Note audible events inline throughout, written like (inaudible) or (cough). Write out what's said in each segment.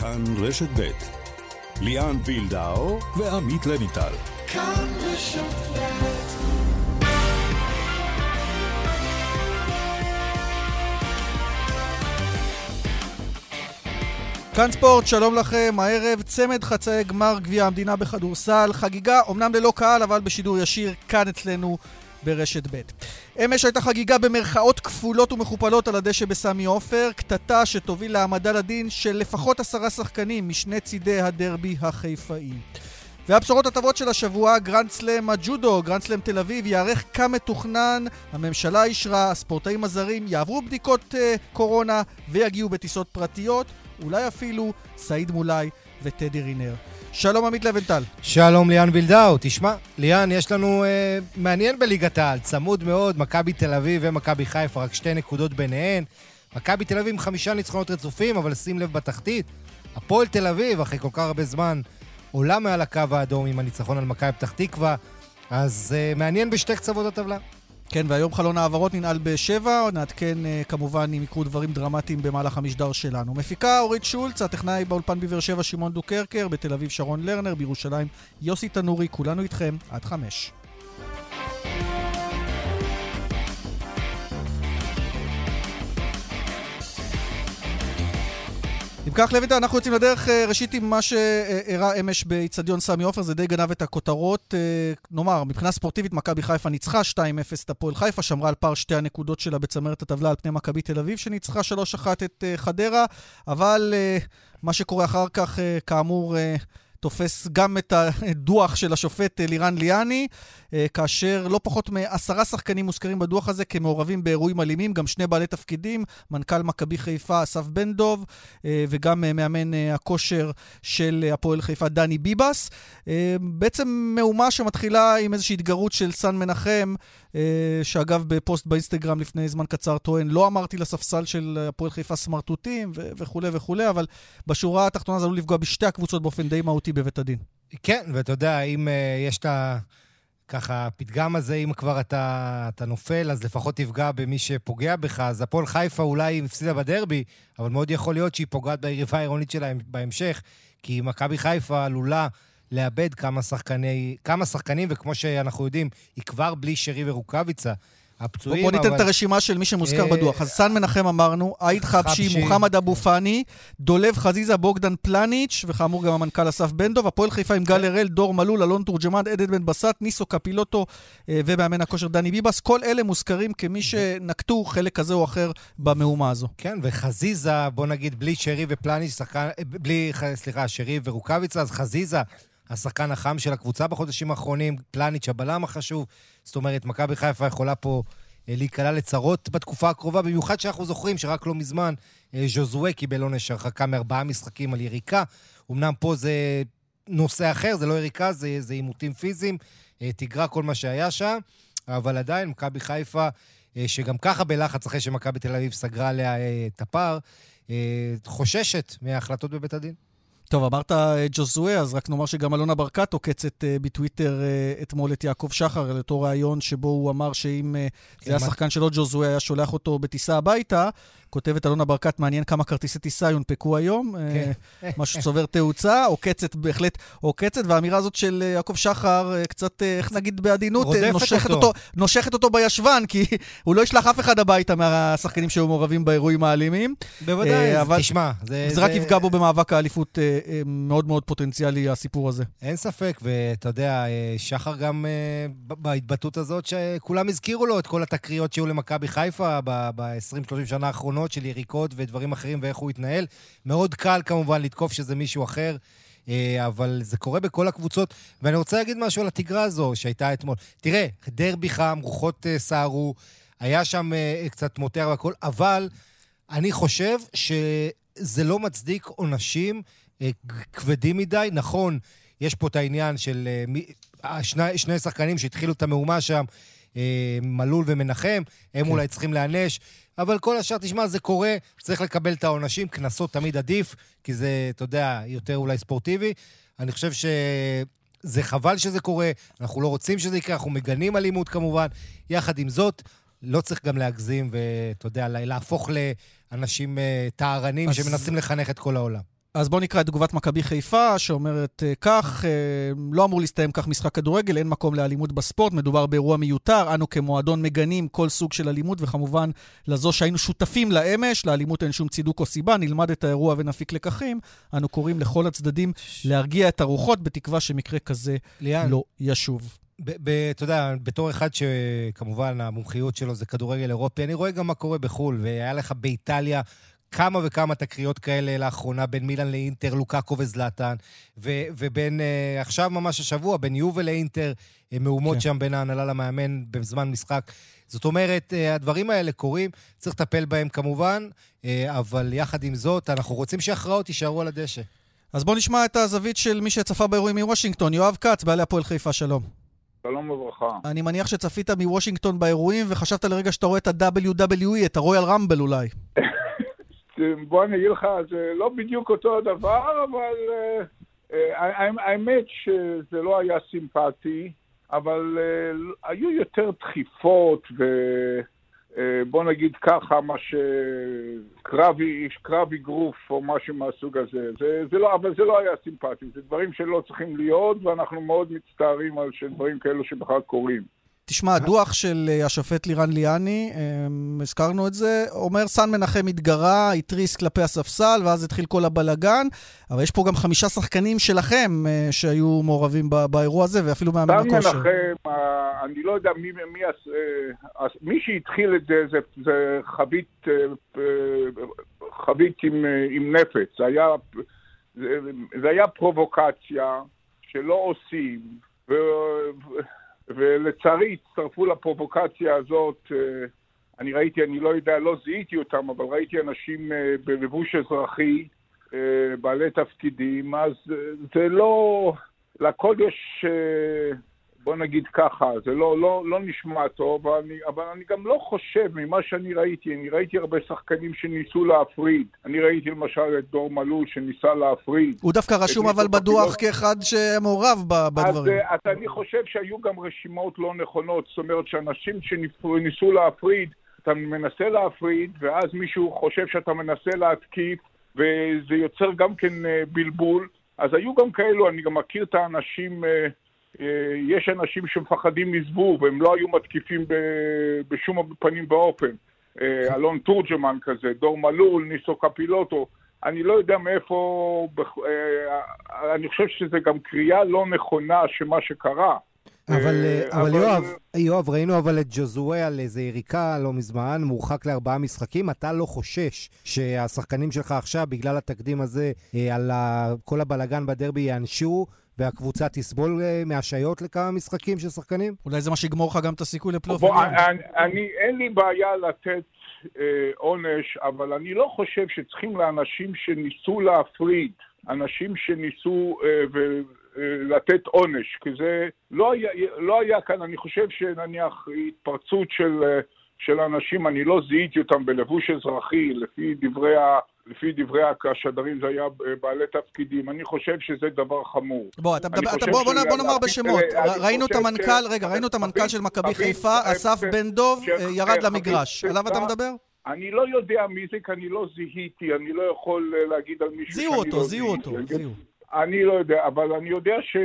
כאן רשת ב' ליאן וילדאו ועמית לויטל. כאן רשת כאן ספורט, שלום לכם, הערב צמד חצאי גמר גביע המדינה בכדורסל, חגיגה אמנם ללא קהל אבל בשידור ישיר כאן אצלנו ברשת ב'. אמש הייתה חגיגה במרכאות כפולות ומכופלות על הדשא בסמי עופר, קטטה שתוביל להעמדה לדין של לפחות עשרה שחקנים משני צידי הדרבי החיפאי. והבשורות הטובות של השבוע, גרנד סלאם הג'ודו, גרנד סלאם תל אביב, ייערך כמתוכנן, הממשלה אישרה, הספורטאים הזרים יעברו בדיקות אה, קורונה ויגיעו בטיסות פרטיות, אולי אפילו סעיד מולאי וטדי רינר. שלום עמית לבנטל. שלום ליאן וילדאו. תשמע, ליאן, יש לנו אה, מעניין בליגת העל, צמוד מאוד, מכבי תל אביב ומכבי חיפה, רק שתי נקודות ביניהן. מכבי תל אביב עם חמישה ניצחונות רצופים, אבל שים לב בתחתית. הפועל תל אביב, אחרי כל כך הרבה זמן, עולה מעל הקו האדום עם הניצחון על מכבי פתח תקווה, אז אה, מעניין בשתי קצוות הטבלה. כן, והיום חלון העברות ננעל בשבע, נעדכן uh, כמובן אם יקרו דברים דרמטיים במהלך המשדר שלנו. מפיקה אורית שולץ, הטכנאי באולפן בבאר שבע שמעון דוקרקר, בתל אביב שרון לרנר, בירושלים יוסי תנורי, כולנו איתכם עד חמש. אם כך, לויטה, אנחנו יוצאים לדרך אה, ראשית עם מה שאירע אמש באיצטדיון סמי עופר, זה די גנב את הכותרות. אה, נאמר, מבחינה ספורטיבית, מכבי חיפה ניצחה 2-0 את הפועל חיפה, שמרה על פער שתי הנקודות שלה בצמרת הטבלה על פני מכבי תל אביב, שניצחה 3-1 את אה, חדרה, אבל מה שקורה אחר כך, כאמור, תופס גם את הדוח של השופט לירן ליאני, כאשר לא פחות מעשרה שחקנים מוזכרים בדוח הזה כמעורבים באירועים אלימים, גם שני בעלי תפקידים, מנכ"ל מכבי חיפה אסף בן דב, אה, וגם אה, מאמן הכושר של הפועל חיפה דני ביבס. בעצם מהומה שמתחילה עם איזושהי התגרות של סן מנחם, שאגב בפוסט באינסטגרם לפני זמן קצר טוען, לא אמרתי לספסל של הפועל חיפה סמרטוטים וכולי וכולי, אבל בשורה התחתונה זה עלול לפגוע בשתי הקבוצות באופן די מהותי בבית הדין. כן, ואתה יודע, אם uh, יש את ה... ככה, הפתגם הזה, אם כבר אתה, אתה נופל, אז לפחות תפגע במי שפוגע בך. אז הפועל חיפה אולי הפסידה בדרבי, אבל מאוד יכול להיות שהיא פוגעת ביריבה העירונית שלה בהמשך, כי מכבי חיפה עלולה לאבד כמה, שחקני, כמה שחקנים, וכמו שאנחנו יודעים, היא כבר בלי שרי ורוקאביצה. הפצועים, בוא ניתן אבל... את הרשימה של מי שמוזכר אה... בדוח. אז סן מנחם אמרנו, עיד חבשי, מוחמד אבו פאני, דולב חזיזה, בוגדן פלניץ', וכאמור גם המנכ"ל אסף בן דב, הפועל חיפה עם גל הראל, דור מלול, אלון תורג'מן, עדד בן בסט, ניסו קפילוטו אה, ומאמן הכושר דני ביבס. כל אלה מוזכרים כמי שנקטו חלק כזה או אחר במהומה הזו. כן, וחזיזה, בוא נגיד, בלי שרי ופלניץ', שחקן, אה, בלי, סליחה, שרי ורוקאביצה, אז חזיזה... השחקן החם של הקבוצה בחודשים האחרונים, פלניץ' הבלם החשוב. זאת אומרת, מכבי חיפה יכולה פה אה, להיקלע לצרות בתקופה הקרובה, במיוחד שאנחנו זוכרים שרק לא מזמן אה, ז'וזואה קיבל עונש הרחקה מארבעה משחקים על יריקה. אמנם פה זה נושא אחר, זה לא יריקה, זה עימותים פיזיים, אה, תגרע כל מה שהיה שם, אבל עדיין מכבי חיפה, שגם ככה בלחץ אחרי שמכבי תל אביב סגרה עליה את הפער, חוששת מההחלטות בבית הדין. טוב, אמרת אה, ג'וזואה, אז רק נאמר שגם אלונה ברקת עוקצת uh, בטוויטר uh, אתמול את יעקב שחר, על אותו ראיון שבו הוא אמר שאם uh, זה היה שחקן שלו, ג'וזואה היה שולח אותו בטיסה הביתה, כותבת אלונה ברקת, מעניין כמה כרטיסי טיסה יונפקו היום, כן. משהו צובר תאוצה, עוקצת, בהחלט עוקצת, והאמירה הזאת של יעקב שחר, קצת, איך נגיד בעדינות, נושכת אותו. נושכת אותו בישבן, כי הוא לא ישלח אף אחד הביתה מהשחקנים שהיו מעורבים באירועים האלימים. בוודאי, תשמע. זה רק יפגע בו במאבק האליפות מאוד מאוד פוטנציאלי, הסיפור הזה. אין ספק, ואתה יודע, שחר גם בהתבטאות הזאת, שכולם הזכירו לו את כל התקריות שהיו למכבי חיפה ב-20-30 שנה האחרונות. של יריקות ודברים אחרים ואיך הוא התנהל. מאוד קל כמובן לתקוף שזה מישהו אחר, אה, אבל זה קורה בכל הקבוצות. ואני רוצה להגיד משהו על התגרה הזו שהייתה אתמול. תראה, דרבי חם, רוחות אה, סערו, היה שם אה, קצת מותר והכול, אבל אני חושב שזה לא מצדיק עונשים כבדים מדי. נכון, יש פה את העניין של שני, שני שחקנים שהתחילו את המהומה שם, מלול ומנחם, הם כן. אולי צריכים להיענש. אבל כל השאר, תשמע, זה קורה, צריך לקבל את העונשים, קנסות תמיד עדיף, כי זה, אתה יודע, יותר אולי ספורטיבי. אני חושב שזה חבל שזה קורה, אנחנו לא רוצים שזה יקרה, אנחנו מגנים אלימות כמובן. יחד עם זאת, לא צריך גם להגזים ואתה יודע, להפוך לאנשים אה, טהרנים אז... שמנסים לחנך את כל העולם. אז בואו נקרא את תגובת מכבי חיפה, שאומרת uh, כך, uh, לא אמור להסתיים כך משחק כדורגל, אין מקום לאלימות בספורט, מדובר באירוע מיותר, אנו כמועדון מגנים כל סוג של אלימות, וכמובן לזו שהיינו שותפים לאמש, לאלימות אין שום צידוק או סיבה, נלמד את האירוע ונפיק לקחים. אנו קוראים לכל הצדדים להרגיע את הרוחות, בתקווה שמקרה כזה ליאן. לא ישוב. אתה יודע, בתור אחד שכמובן המומחיות שלו זה כדורגל אירופי, אני רואה גם מה קורה בחו"ל, והיה לך באיטליה כמה וכמה תקריות כאלה לאחרונה בין מילאן לאינטר, לוקאקו וזלאטן, ו- ובין, uh, עכשיו ממש השבוע, בין יובל לאינטר, uh, מהומות כן. שם בין ההנהלה למאמן בזמן משחק. זאת אומרת, uh, הדברים האלה קורים, צריך לטפל בהם כמובן, uh, אבל יחד עם זאת, אנחנו רוצים שהכרעות יישארו על הדשא. אז בואו נשמע את הזווית של מי שצפה באירועים מוושינגטון, יואב כץ, בעלי הפועל חיפה, שלום. שלום וברכה. אני מניח שצפית מוושינגטון באירועים וחשבת לרגע שאתה רואה את ה-WWE, את הרויאל רמבל אולי. (laughs) בוא אני אגיד לך, זה לא בדיוק אותו הדבר, אבל uh, uh, האמת שזה לא היה סימפטי, אבל היו יותר דחיפות ו... אה, בוא נגיד ככה, מה שקרבי, קרב אגרוף או משהו מהסוג הזה. זה, זה לא, אבל זה לא היה סימפטי, זה דברים שלא צריכים להיות, ואנחנו מאוד מצטערים על שדברים כאלו שבכלל קורים. תשמע, הדוח של אה, השופט לירן ליאני, אה, הזכרנו את זה, אומר סן מנחם התגרה, התריס כלפי הספסל, ואז התחיל כל הבלגן, אבל יש פה גם חמישה שחקנים שלכם אה, שהיו מעורבים באירוע הזה, ואפילו מאמן הכושר. סן מנחם, אני לא יודע מי, מי, מי שהתחיל את זה, זה, זה חבית, חבית עם, עם נפץ. זה היה, זה, זה היה פרובוקציה שלא עושים. ו... ולצערי הצטרפו לפרובוקציה הזאת, אה, אני ראיתי, אני לא יודע, לא זיהיתי אותם, אבל ראיתי אנשים אה, בלבוש אזרחי, אה, בעלי תפקידים, אז זה לא... לכל יש בוא נגיד ככה, זה לא, לא, לא נשמע טוב, אבל אני, אבל אני גם לא חושב ממה שאני ראיתי, אני ראיתי הרבה שחקנים שניסו להפריד. אני ראיתי למשל את דור מלול שניסה להפריד. הוא דווקא רשום אבל בדוח כאחד שמעורב בדברים. אז, אז אני חושב שהיו גם רשימות לא נכונות, זאת אומרת שאנשים שניסו להפריד, אתה מנסה להפריד, ואז מישהו חושב שאתה מנסה להתקיף, וזה יוצר גם כן אה, בלבול. אז היו גם כאלו, אני גם מכיר את האנשים... אה, יש אנשים שמפחדים מזבוב, והם לא היו מתקיפים בשום פנים ואופן. אה, אלון תורג'מן כזה, דור מלול, ניסו קפילוטו. אני לא יודע מאיפה, אה, אני חושב שזה גם קריאה לא נכונה שמה שקרה. אבל, אבל, יואב, יואב, ראינו אבל את ג'וזואה על איזה יריקה לא מזמן, מורחק לארבעה משחקים. אתה לא חושש שהשחקנים שלך עכשיו, בגלל התקדים הזה, על כל הבלגן בדרבי ייענשו, והקבוצה תסבול אה, מהשעיות לכמה משחקים של שחקנים? אולי זה מה שיגמור לך גם את הסיכוי לפלייאוף אני, אני, אין לי בעיה לתת אה, עונש, אבל אני לא חושב שצריכים לאנשים שניסו להפריד, אנשים שניסו אה. אה, לתת עונש, כי זה לא היה, לא היה כאן, אני חושב שנניח התפרצות של, אה, של אנשים, אני לא זיהיתי אותם בלבוש אזרחי, לפי דברי ה... לפי דברי השדרים זה היה בעלי תפקידים. אני חושב שזה דבר חמור. בוא, אתה מדבר, אתה, בוא, בוא, בוא נאמר בשמות. ראינו את המנכ"ל, רגע, ראינו את המנכ"ל של מכבי חיפה, אסף בן דוב, אה, ירד למגרש. עליו אתה מדבר? אני לא יודע מי זה, כי אני לא זיהיתי, אני לא יכול אה, להגיד על מישהו שאני לא זיהיתי. זיהו אותו, זיהו אותו, אני לא יודע, אבל אני יודע ש...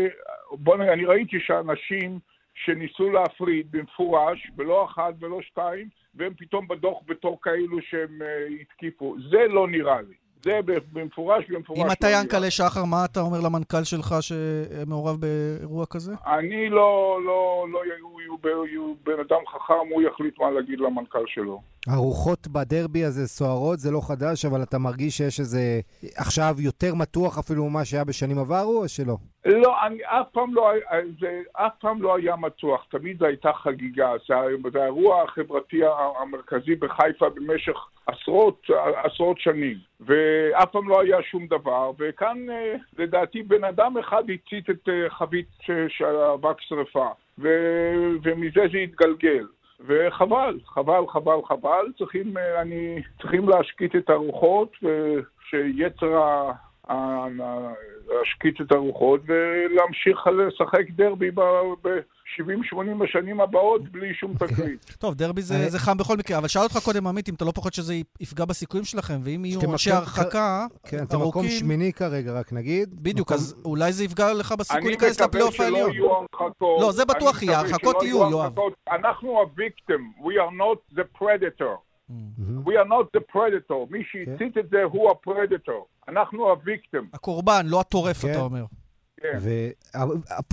בוא נראה, אני ראיתי שאנשים שניסו להפריד במפורש, ולא אחת ולא שתיים, והם פתאום בדוח בתור כאלו שהם uh, התקיפו. זה לא נראה לי. זה במפורש, במפורש. אם אתה לא ינקלה שחר, מה אתה אומר למנכ"ל שלך שמעורב באירוע כזה? אני לא, לא, לא, הוא בן אדם חכם, הוא יחליט מה להגיד למנכ"ל שלו. הרוחות בדרבי הזה סוערות, זה לא חדש, אבל אתה מרגיש שיש איזה... עכשיו יותר מתוח אפילו ממה שהיה בשנים עברו, או שלא? לא, אני אף פעם לא, זה אף פעם לא היה מתוח, תמיד זו הייתה חגיגה. זה, זה האירוע החברתי המרכזי בחיפה במשך עשרות, עשרות שנים, ואף פעם לא היה שום דבר, וכאן אה, לדעתי בן אדם אחד הצית את אה, חבית של אבק שרפה, ומזה זה התגלגל. וחבל, חבל, חבל, חבל, צריכים, אה, אני, צריכים להשקיט את הרוחות, ושיצר להשקיט את הרוחות ולהמשיך לשחק דרבי ב-70-80 השנים הבאות בלי שום אוקיי. תקליט. טוב, דרבי זה חם בכל מקרה, אבל שאל אותך קודם, עמית, אם אתה לא פוחד שזה יפגע בסיכויים שלכם, ואם יהיו אנשי הרחקה כן, אתם מקום שמיני כרגע, רק נגיד. בדיוק, אז אולי זה יפגע לך בסיכוי להיכנס לפלייאוף העליון. אני מקווה שלא יהיו הרחקות. לא, זה בטוח יהיה, הרחקות יהיו, יואב. אנחנו הוויקטים, we are not the predator. We are not the predator. מי שהצית את זה הוא הפרדטור. אנחנו הוויקטים. הקורבן, לא הטורף, אתה אומר. כן.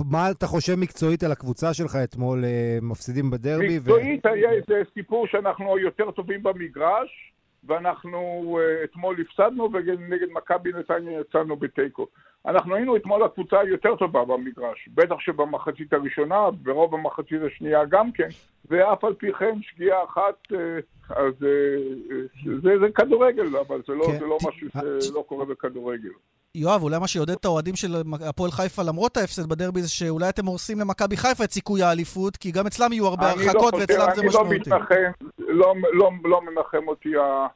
ומה אתה חושב מקצועית על הקבוצה שלך אתמול, מפסידים בדרבי? מקצועית היה איזה סיפור שאנחנו יותר טובים במגרש, ואנחנו אתמול הפסדנו, ונגד מכבי נתניה יצאנו בתיקו. אנחנו היינו אתמול הקבוצה היותר טובה במגרש, בטח שבמחצית הראשונה, ברוב המחצית השנייה גם כן, ואף על פי כן שגיאה אחת, אז זה, זה כדורגל, אבל זה לא, כן. זה לא משהו שלא קורה בכדורגל. יואב, אולי מה שיודד את האוהדים של הפועל חיפה למרות ההפסד בדרבי זה שאולי אתם הורסים למכבי חיפה את סיכוי האליפות, כי גם אצלם יהיו הרבה הרחקות לא ואצלם זה משמעותי. אני לא מתנחם, לא, לא, לא מנחם אותי ה...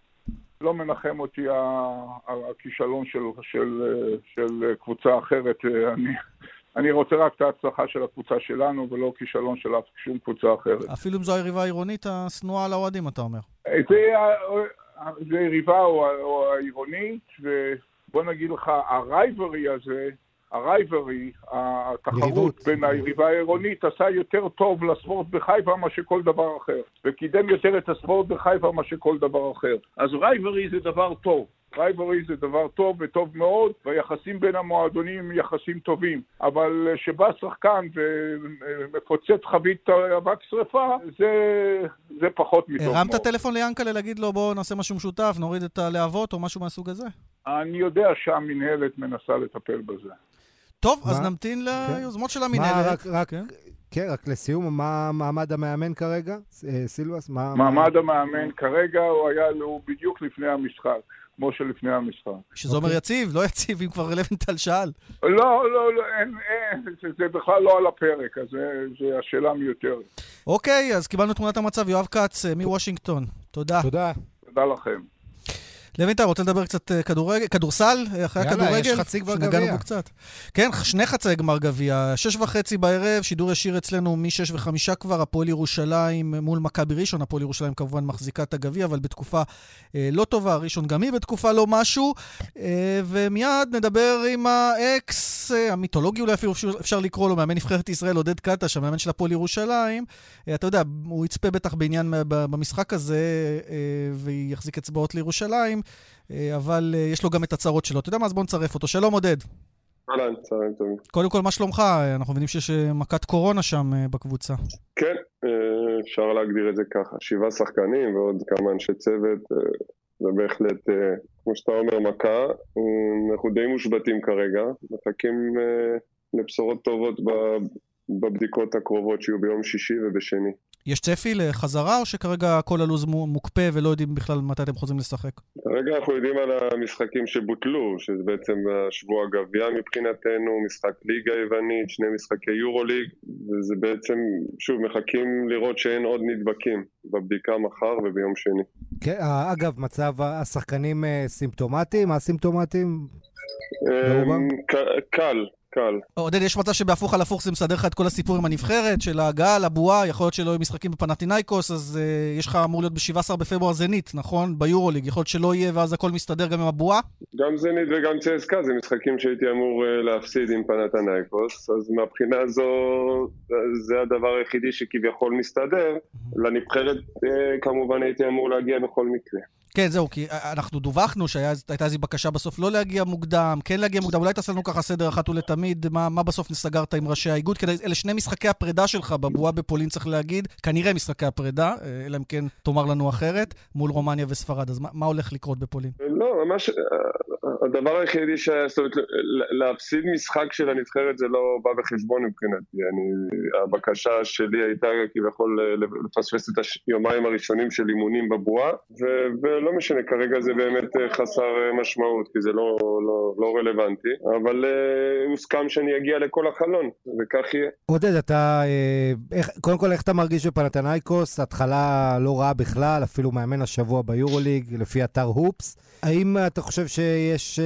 לא מנחם אותי הכישלון של, של, של קבוצה אחרת. אני, אני רוצה רק את ההצלחה של הקבוצה שלנו, ולא כישלון של אף שום קבוצה אחרת. אפילו אם זו היריבה העירונית השנואה על האוהדים, אתה אומר. זה, זה יריבה או, או העירונית, ובוא נגיד לך, ה rivalry הזה, ה rivalry, התחרות בין היריבה העירונית עשה יותר טוב לספורט בחיפה מאשר כל דבר אחר, וקידם יותר את הספורט בחיפה מאשר כל דבר אחר. אז rivalry זה דבר טוב. rivalry זה דבר טוב וטוב מאוד, והיחסים בין המועדונים הם יחסים טובים. אבל כשבא שחקן ומפוצץ חבית אבק שרפה, זה, זה פחות מטוב הרמת מאוד. טלפון ליאנקלה להגיד לו בואו נעשה משהו משותף, נוריד את הלהבות או משהו מהסוג הזה? אני יודע שהמינהלת מנסה לטפל בזה. טוב, מה? אז נמתין כן. ליוזמות של המינהלת. מה, רק, רק, כן? כן, רק לסיום, מה מעמד המאמן כרגע? אה, סילבס, מה... מעמד. המאמן כרגע הוא היה, הוא בדיוק לפני המשחק. כמו שלפני המשחק. שזה אומר אוקיי. יציב, לא יציב, אם כבר לבנטל שאל. לא, לא, לא, אין, אין, זה בכלל לא על הפרק, אז זו השאלה מיותרת. אוקיי, אז קיבלנו תמונת המצב. יואב כץ אה, מוושינגטון. תודה. תודה. תודה לכם. לוינטל, רוצה לדבר קצת אה, כדורגל, כדורסל, אה, אחרי יאללה, הכדורגל? יאללה, יש חצי גמר גביע. קצת. כן, שני חצי גמר גביע. שש וחצי בערב, שידור ישיר אצלנו משש וחמישה כבר, הפועל ירושלים מול מכבי ראשון. הפועל ירושלים כמובן מחזיקה את הגביע, אבל בתקופה אה, לא טובה. ראשון גם היא בתקופה לא משהו. אה, ומיד נדבר עם האקס, אה, המיתולוגי אולי אפילו אפשר לקרוא לו, מאמן נבחרת ישראל, עודד קטש, המאמן של הפועל ירושלים. אה, אתה יודע, הוא יצפה בטח בעניין במשחק הזה, אה, ויחזיק אצבעות לירושלים. אה, אבל אה, יש לו גם את הצרות שלו. אתה יודע מה? אז בוא נצרף אותו. שלום, עודד. אהלן, צהריים טובים. קודם כל, מה שלומך? אנחנו מבינים שיש אה, מכת קורונה שם בקבוצה. כן, אפשר להגדיר את זה ככה. שבעה שחקנים ועוד כמה אנשי צוות. זה בהחלט, כמו שאתה אומר, מכה. אנחנו די מושבתים כרגע. מחכים לבשורות טובות בבדיקות הקרובות שיהיו ביום שישי ובשני. יש צפי לחזרה, או שכרגע כל הלו"ז מוקפא ולא יודעים בכלל מתי אתם חוזרים לשחק? כרגע אנחנו יודעים על המשחקים שבוטלו, שזה בעצם שבוע הגביע מבחינתנו, משחק ליגה היוונית, שני משחקי יורו ליג, וזה בעצם, שוב, מחכים לראות שאין עוד נדבקים בבדיקה מחר וביום שני. כן, אגב, מצב השחקנים אה, סימפטומטיים? אסימפטומטיים? אמ, קל, קל. עודד, יש מצב שבהפוך על הפוך זה מסדר לך את כל הסיפור עם הנבחרת, של ההגעה לבועה, יכול להיות שלא יהיו משחקים בפנטינאיקוס, אז uh, יש לך אמור להיות ב-17 בפברואר זנית, נכון? ביורוליג, יכול להיות שלא יהיה, ואז הכל מסתדר גם עם הבועה? גם זנית וגם צסקה, זה משחקים שהייתי אמור uh, להפסיד עם פנטינאיקוס, אז מהבחינה הזו, זה הדבר היחידי שכביכול מסתדר. לנבחרת, uh, כמובן הייתי אמור להגיע בכל מקרה. כן, זהו, כי אנחנו דווחנו שהייתה איזו בקשה בסוף לא להגיע מוקדם, כן להגיע מוקדם. אולי תעשה לנו ככה סדר אחת ולתמיד, מה, מה בסוף סגרת עם ראשי האיגוד? כדי, אלה שני משחקי הפרידה שלך בבועה בפולין, צריך להגיד. כנראה משחקי הפרידה, אה, אלא אם כן תאמר לנו אחרת, מול רומניה וספרד. אז מה, מה הולך לקרות בפולין? לא, ממש... הדבר היחידי ש... זאת אומרת, להפסיד משחק של הנבחרת זה לא בא בחשבון מבחינתי. אני, הבקשה שלי הייתה כביכול לפספס את היומיים הראשונים של אימונים בבועה, ולא לא משנה, כרגע זה באמת חסר משמעות, כי זה לא, לא, לא רלוונטי, אבל הוסכם שאני אגיע לכל החלון, וכך יהיה. עודד, אתה, איך, קודם כל, איך אתה מרגיש בפנתנייקוס? התחלה לא רעה בכלל, אפילו מאמן השבוע ביורוליג, לפי אתר הופס. האם אתה חושב שיש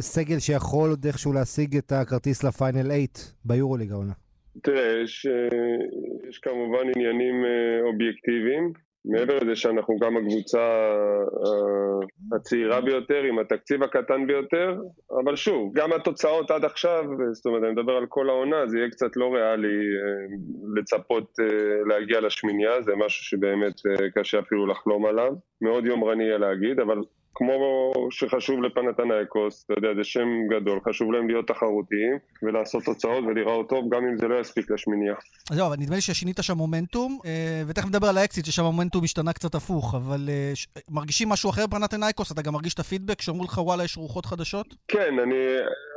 סגל שיכול עוד איכשהו להשיג את הכרטיס לפיינל 8 ביורוליג העונה? תראה, יש, אה, יש כמובן עניינים אה, אובייקטיביים. מעבר לזה שאנחנו גם הקבוצה אה, הצעירה ביותר, עם התקציב הקטן ביותר, אבל שוב, גם התוצאות עד עכשיו, זאת אומרת, אני מדבר על כל העונה, זה יהיה קצת לא ריאלי לצפות להגיע לשמינייה, זה משהו שבאמת קשה אפילו לחלום עליו. מאוד יומרני יהיה להגיד, אבל כמו שחשוב לפנתנייקוס, אתה יודע, זה שם גדול, חשוב להם להיות תחרותיים ולעשות תוצאות ולראות טוב, גם אם זה לא יספיק לשמינייה. אז זהו, אבל נדמה לי ששינית שם מומנטום, אה, ותכף נדבר על האקסית, ששם המומנטום השתנה קצת הפוך, אבל אה, מרגישים משהו אחר בפנאתינייקוס? אתה גם מרגיש את הפידבק, שאומרו לך, וואלה, יש רוחות חדשות? כן, אני,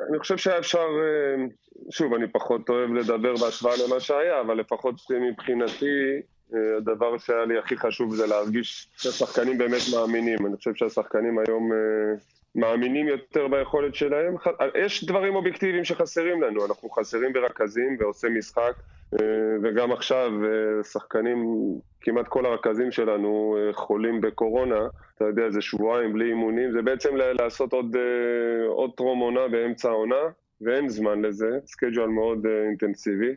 אני חושב שהיה אפשר, אה, שוב, אני פחות אוהב לדבר בהשוואה למה שהיה, אבל לפחות מבחינתי, הדבר שהיה לי הכי חשוב זה להרגיש שהשחקנים באמת מאמינים. אני חושב שהשחקנים היום אה, מאמינים יותר ביכולת שלהם. יש דברים אובייקטיביים שחסרים לנו, אנחנו חסרים ברכזים ועושה משחק, אה, וגם עכשיו שחקנים, כמעט כל הרכזים שלנו חולים בקורונה, אתה יודע, זה שבועיים בלי אימונים, זה בעצם לעשות עוד טרום עונה באמצע העונה. ואין זמן לזה, schedule מאוד אה, אינטנסיבי,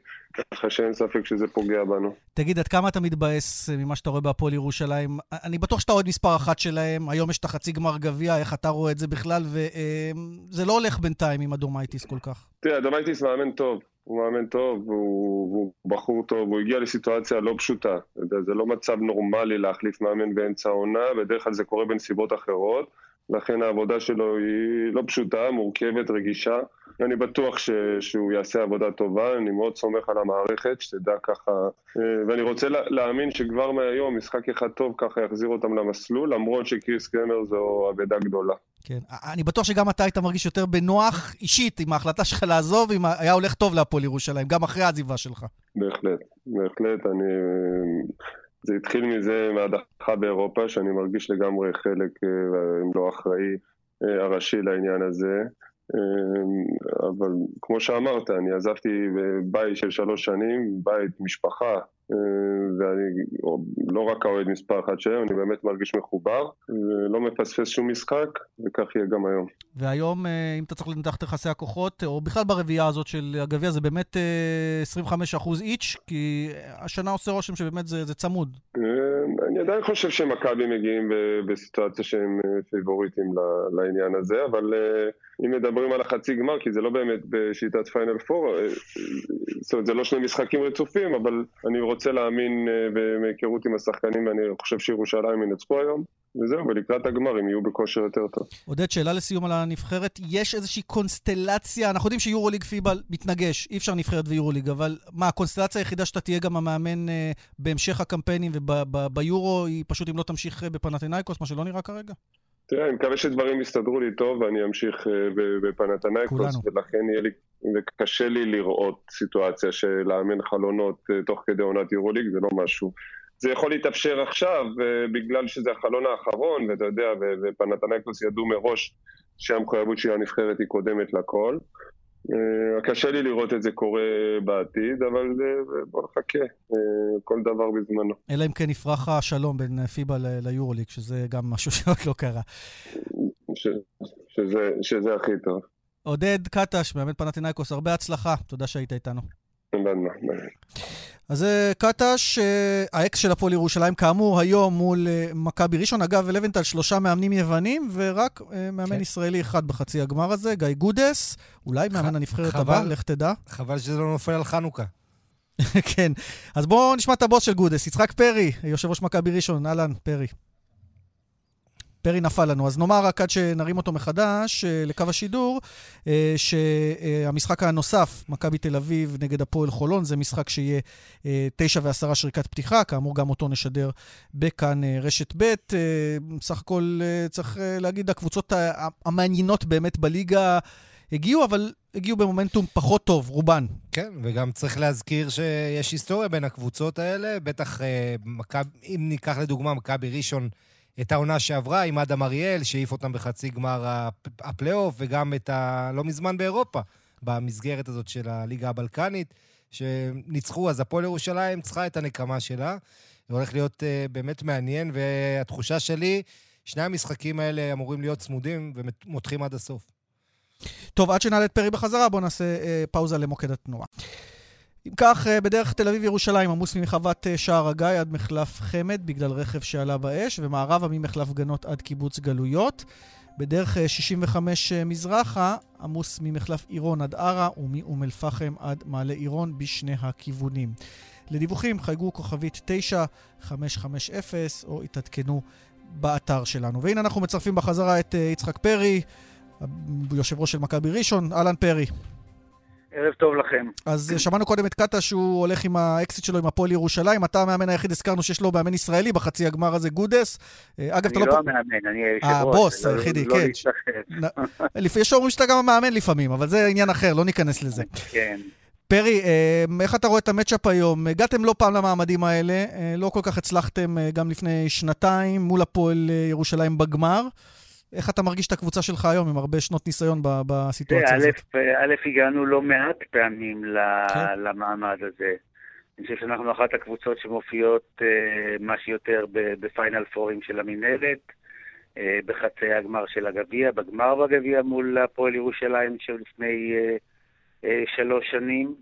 ככה שאין ספק שזה פוגע בנו. תגיד, עד כמה אתה מתבאס אה, ממה שאתה רואה בהפועל ירושלים? אני בטוח שאתה אוהד מספר אחת שלהם, היום יש את החצי גמר גביע, איך אתה רואה את זה בכלל, וזה לא הולך בינתיים עם אדומייטיס כל כך. תראה, אדומייטיס מאמן טוב, הוא מאמן טוב, והוא, והוא בחור טוב, הוא הגיע לסיטואציה לא פשוטה. זה לא מצב נורמלי להחליף מאמן באמצע העונה, בדרך כלל זה קורה בנסיבות אחרות. לכן העבודה שלו היא לא פשוטה, מורכבת, רגישה. אני בטוח ש, שהוא יעשה עבודה טובה, אני מאוד סומך על המערכת, שתדע ככה, אה, ואני רוצה להאמין שכבר מהיום משחק אחד טוב ככה יחזיר אותם למסלול, למרות שקריס קרמר זו אבדה גדולה. כן, אני בטוח שגם אתה היית מרגיש יותר בנוח אישית עם ההחלטה שלך לעזוב, אם היה הולך טוב להפועל ירושלים, גם אחרי העזיבה שלך. בהחלט, בהחלט, אני... זה התחיל מזה מהדחה באירופה, שאני מרגיש לגמרי חלק, אה, אם לא אחראי, אה, הראשי לעניין הזה. אה, אבל כמו שאמרת, אני עזבתי בית של שלוש שנים, בית, משפחה, ואני לא רק האוהד מספר אחת שלהם, אני באמת מרגיש מחובר, ולא מפספס שום משחק, וכך יהיה גם היום. והיום, אם אתה צריך לנתח את יחסי הכוחות, או בכלל ברביעייה הזאת של הגביע, זה באמת 25% איץ', כי השנה עושה רושם שבאמת זה, זה צמוד. אני עדיין חושב שמכבי מגיעים בסיטואציה שהם פיבוריטים לעניין הזה, אבל אם מדברים על החצי גמר, כי זה לא באמת בשיטת פיינל פור, זאת אומרת, זה לא שני משחקים רצופים, אבל אני רוצה להאמין מהיכרות עם השחקנים, ואני חושב שירושלים ינצחו היום. וזהו, ולקראת הגמר הם יהיו בכושר יותר טוב. עודד, שאלה לסיום על הנבחרת. יש איזושהי קונסטלציה, אנחנו יודעים שיורוליג פיבה מתנגש, אי אפשר נבחרת ויורוליג, אבל מה, הקונסטלציה היחידה שאתה תהיה גם המאמן אה, בהמשך הקמפיינים וביורו, היא פשוט אם לא תמשיך אה, בפנתנייקוס, מה שלא נראה כרגע? תראה, אני מקווה שדברים יסתדרו לי טוב ואני אמשיך אה, בפנתנייקוס, ולכן יהיה לי, וקשה לי לראות סיטואציה של לאמן חלונות אה, תוך כדי עונת יורוליג, זה לא משהו זה יכול להתאפשר עכשיו, בגלל שזה החלון האחרון, ואתה יודע, ופנתנקוס ידעו מראש שהמחויבות של הנבחרת היא קודמת לכל. אה, קשה לי לראות את זה קורה בעתיד, אבל בוא נחכה, אה, כל דבר בזמנו. אלא אם כן יפרח השלום בין פיבה ליורוליג, שזה גם משהו (laughs) שעוד לא קרה. ש, שזה, שזה הכי טוב. עודד קטש, מאמן פנאתינייקוס, הרבה הצלחה, תודה שהיית איתנו. אז זה קטש, אה, האקס של הפועל ירושלים, כאמור, היום מול אה, מכבי ראשון. אגב, לבנטל שלושה מאמנים יוונים, ורק אה, מאמן כן. ישראלי אחד בחצי הגמר הזה, גיא גודס, אולי מאמן הנבחרת הבא, לך תדע. חבל שזה לא נופל על חנוכה. (laughs) כן. אז בואו נשמע את הבוס של גודס, יצחק פרי, יושב ראש מכבי ראשון. אהלן, פרי. פרי נפל לנו. אז נאמר רק עד שנרים אותו מחדש אה, לקו השידור, אה, שהמשחק הנוסף, מכבי תל אביב נגד הפועל חולון, זה משחק שיהיה אה, תשע ועשרה שריקת פתיחה, כאמור גם אותו נשדר בכאן רשת ב'. בסך הכל צריך להגיד, הקבוצות המעניינות באמת בליגה הגיעו, אבל הגיעו במומנטום פחות טוב, רובן. כן, וגם צריך להזכיר שיש היסטוריה בין הקבוצות האלה, בטח, אם ניקח לדוגמה מכבי ראשון, את העונה שעברה עם אדם אריאל, שהעיף אותם בחצי גמר הפלייאוף, וגם את ה... לא מזמן באירופה, במסגרת הזאת של הליגה הבלקנית, שניצחו, אז הפועל ירושלים צריכה את הנקמה שלה. זה הולך להיות uh, באמת מעניין, והתחושה שלי, שני המשחקים האלה אמורים להיות צמודים ומותחים עד הסוף. טוב, עד שנעלה את פרי בחזרה, בואו נעשה uh, פאוזה למוקד התנועה. אם כך, uh, בדרך תל אביב-ירושלים עמוס ממחוות uh, שער הגיא עד מחלף חמד בגלל רכב שעלה באש, ומערבה ממחלף גנות עד קיבוץ גלויות. בדרך 65 מזרחה עמוס ממחלף עירון עד ערה ומאום אל-פחם עד מעלה עירון בשני הכיוונים. לדיווחים חייגו כוכבית 9550 או התעדכנו באתר שלנו. והנה אנחנו מצרפים בחזרה את יצחק פרי, יושב ראש של מכבי ראשון. אהלן פרי. ערב טוב לכם. אז אה, שמענו קודם את קטש שהוא הולך עם האקסית שלו עם הפועל ירושלים. אתה המאמן היחיד, הזכרנו שיש לו מאמן ישראלי בחצי הגמר הזה, גודס. אה, אגב, אתה לא... אני לא המאמן, אני היושב ראש. הבוס היחידי, לא כן. יש שאומרים שאתה גם המאמן לפעמים, אבל זה עניין אחר, לא ניכנס לזה. כן. פרי, אה, איך אתה רואה את ה matchup היום? הגעתם לא פעם למעמדים האלה, אה, לא כל כך הצלחתם אה, גם לפני שנתיים מול הפועל ירושלים בגמר. איך אתה מרגיש את הקבוצה שלך היום, עם הרבה שנות ניסיון בסיטואציה הזאת? א', הגענו לא מעט פעמים כן. למעמד הזה. אני חושב שאנחנו אחת הקבוצות שמופיעות מה שיותר בפיינל פורים של המינהלת, בחצי הגמר של הגביע, בגמר בגביע מול הפועל ירושלים של לפני אה, שלוש שנים.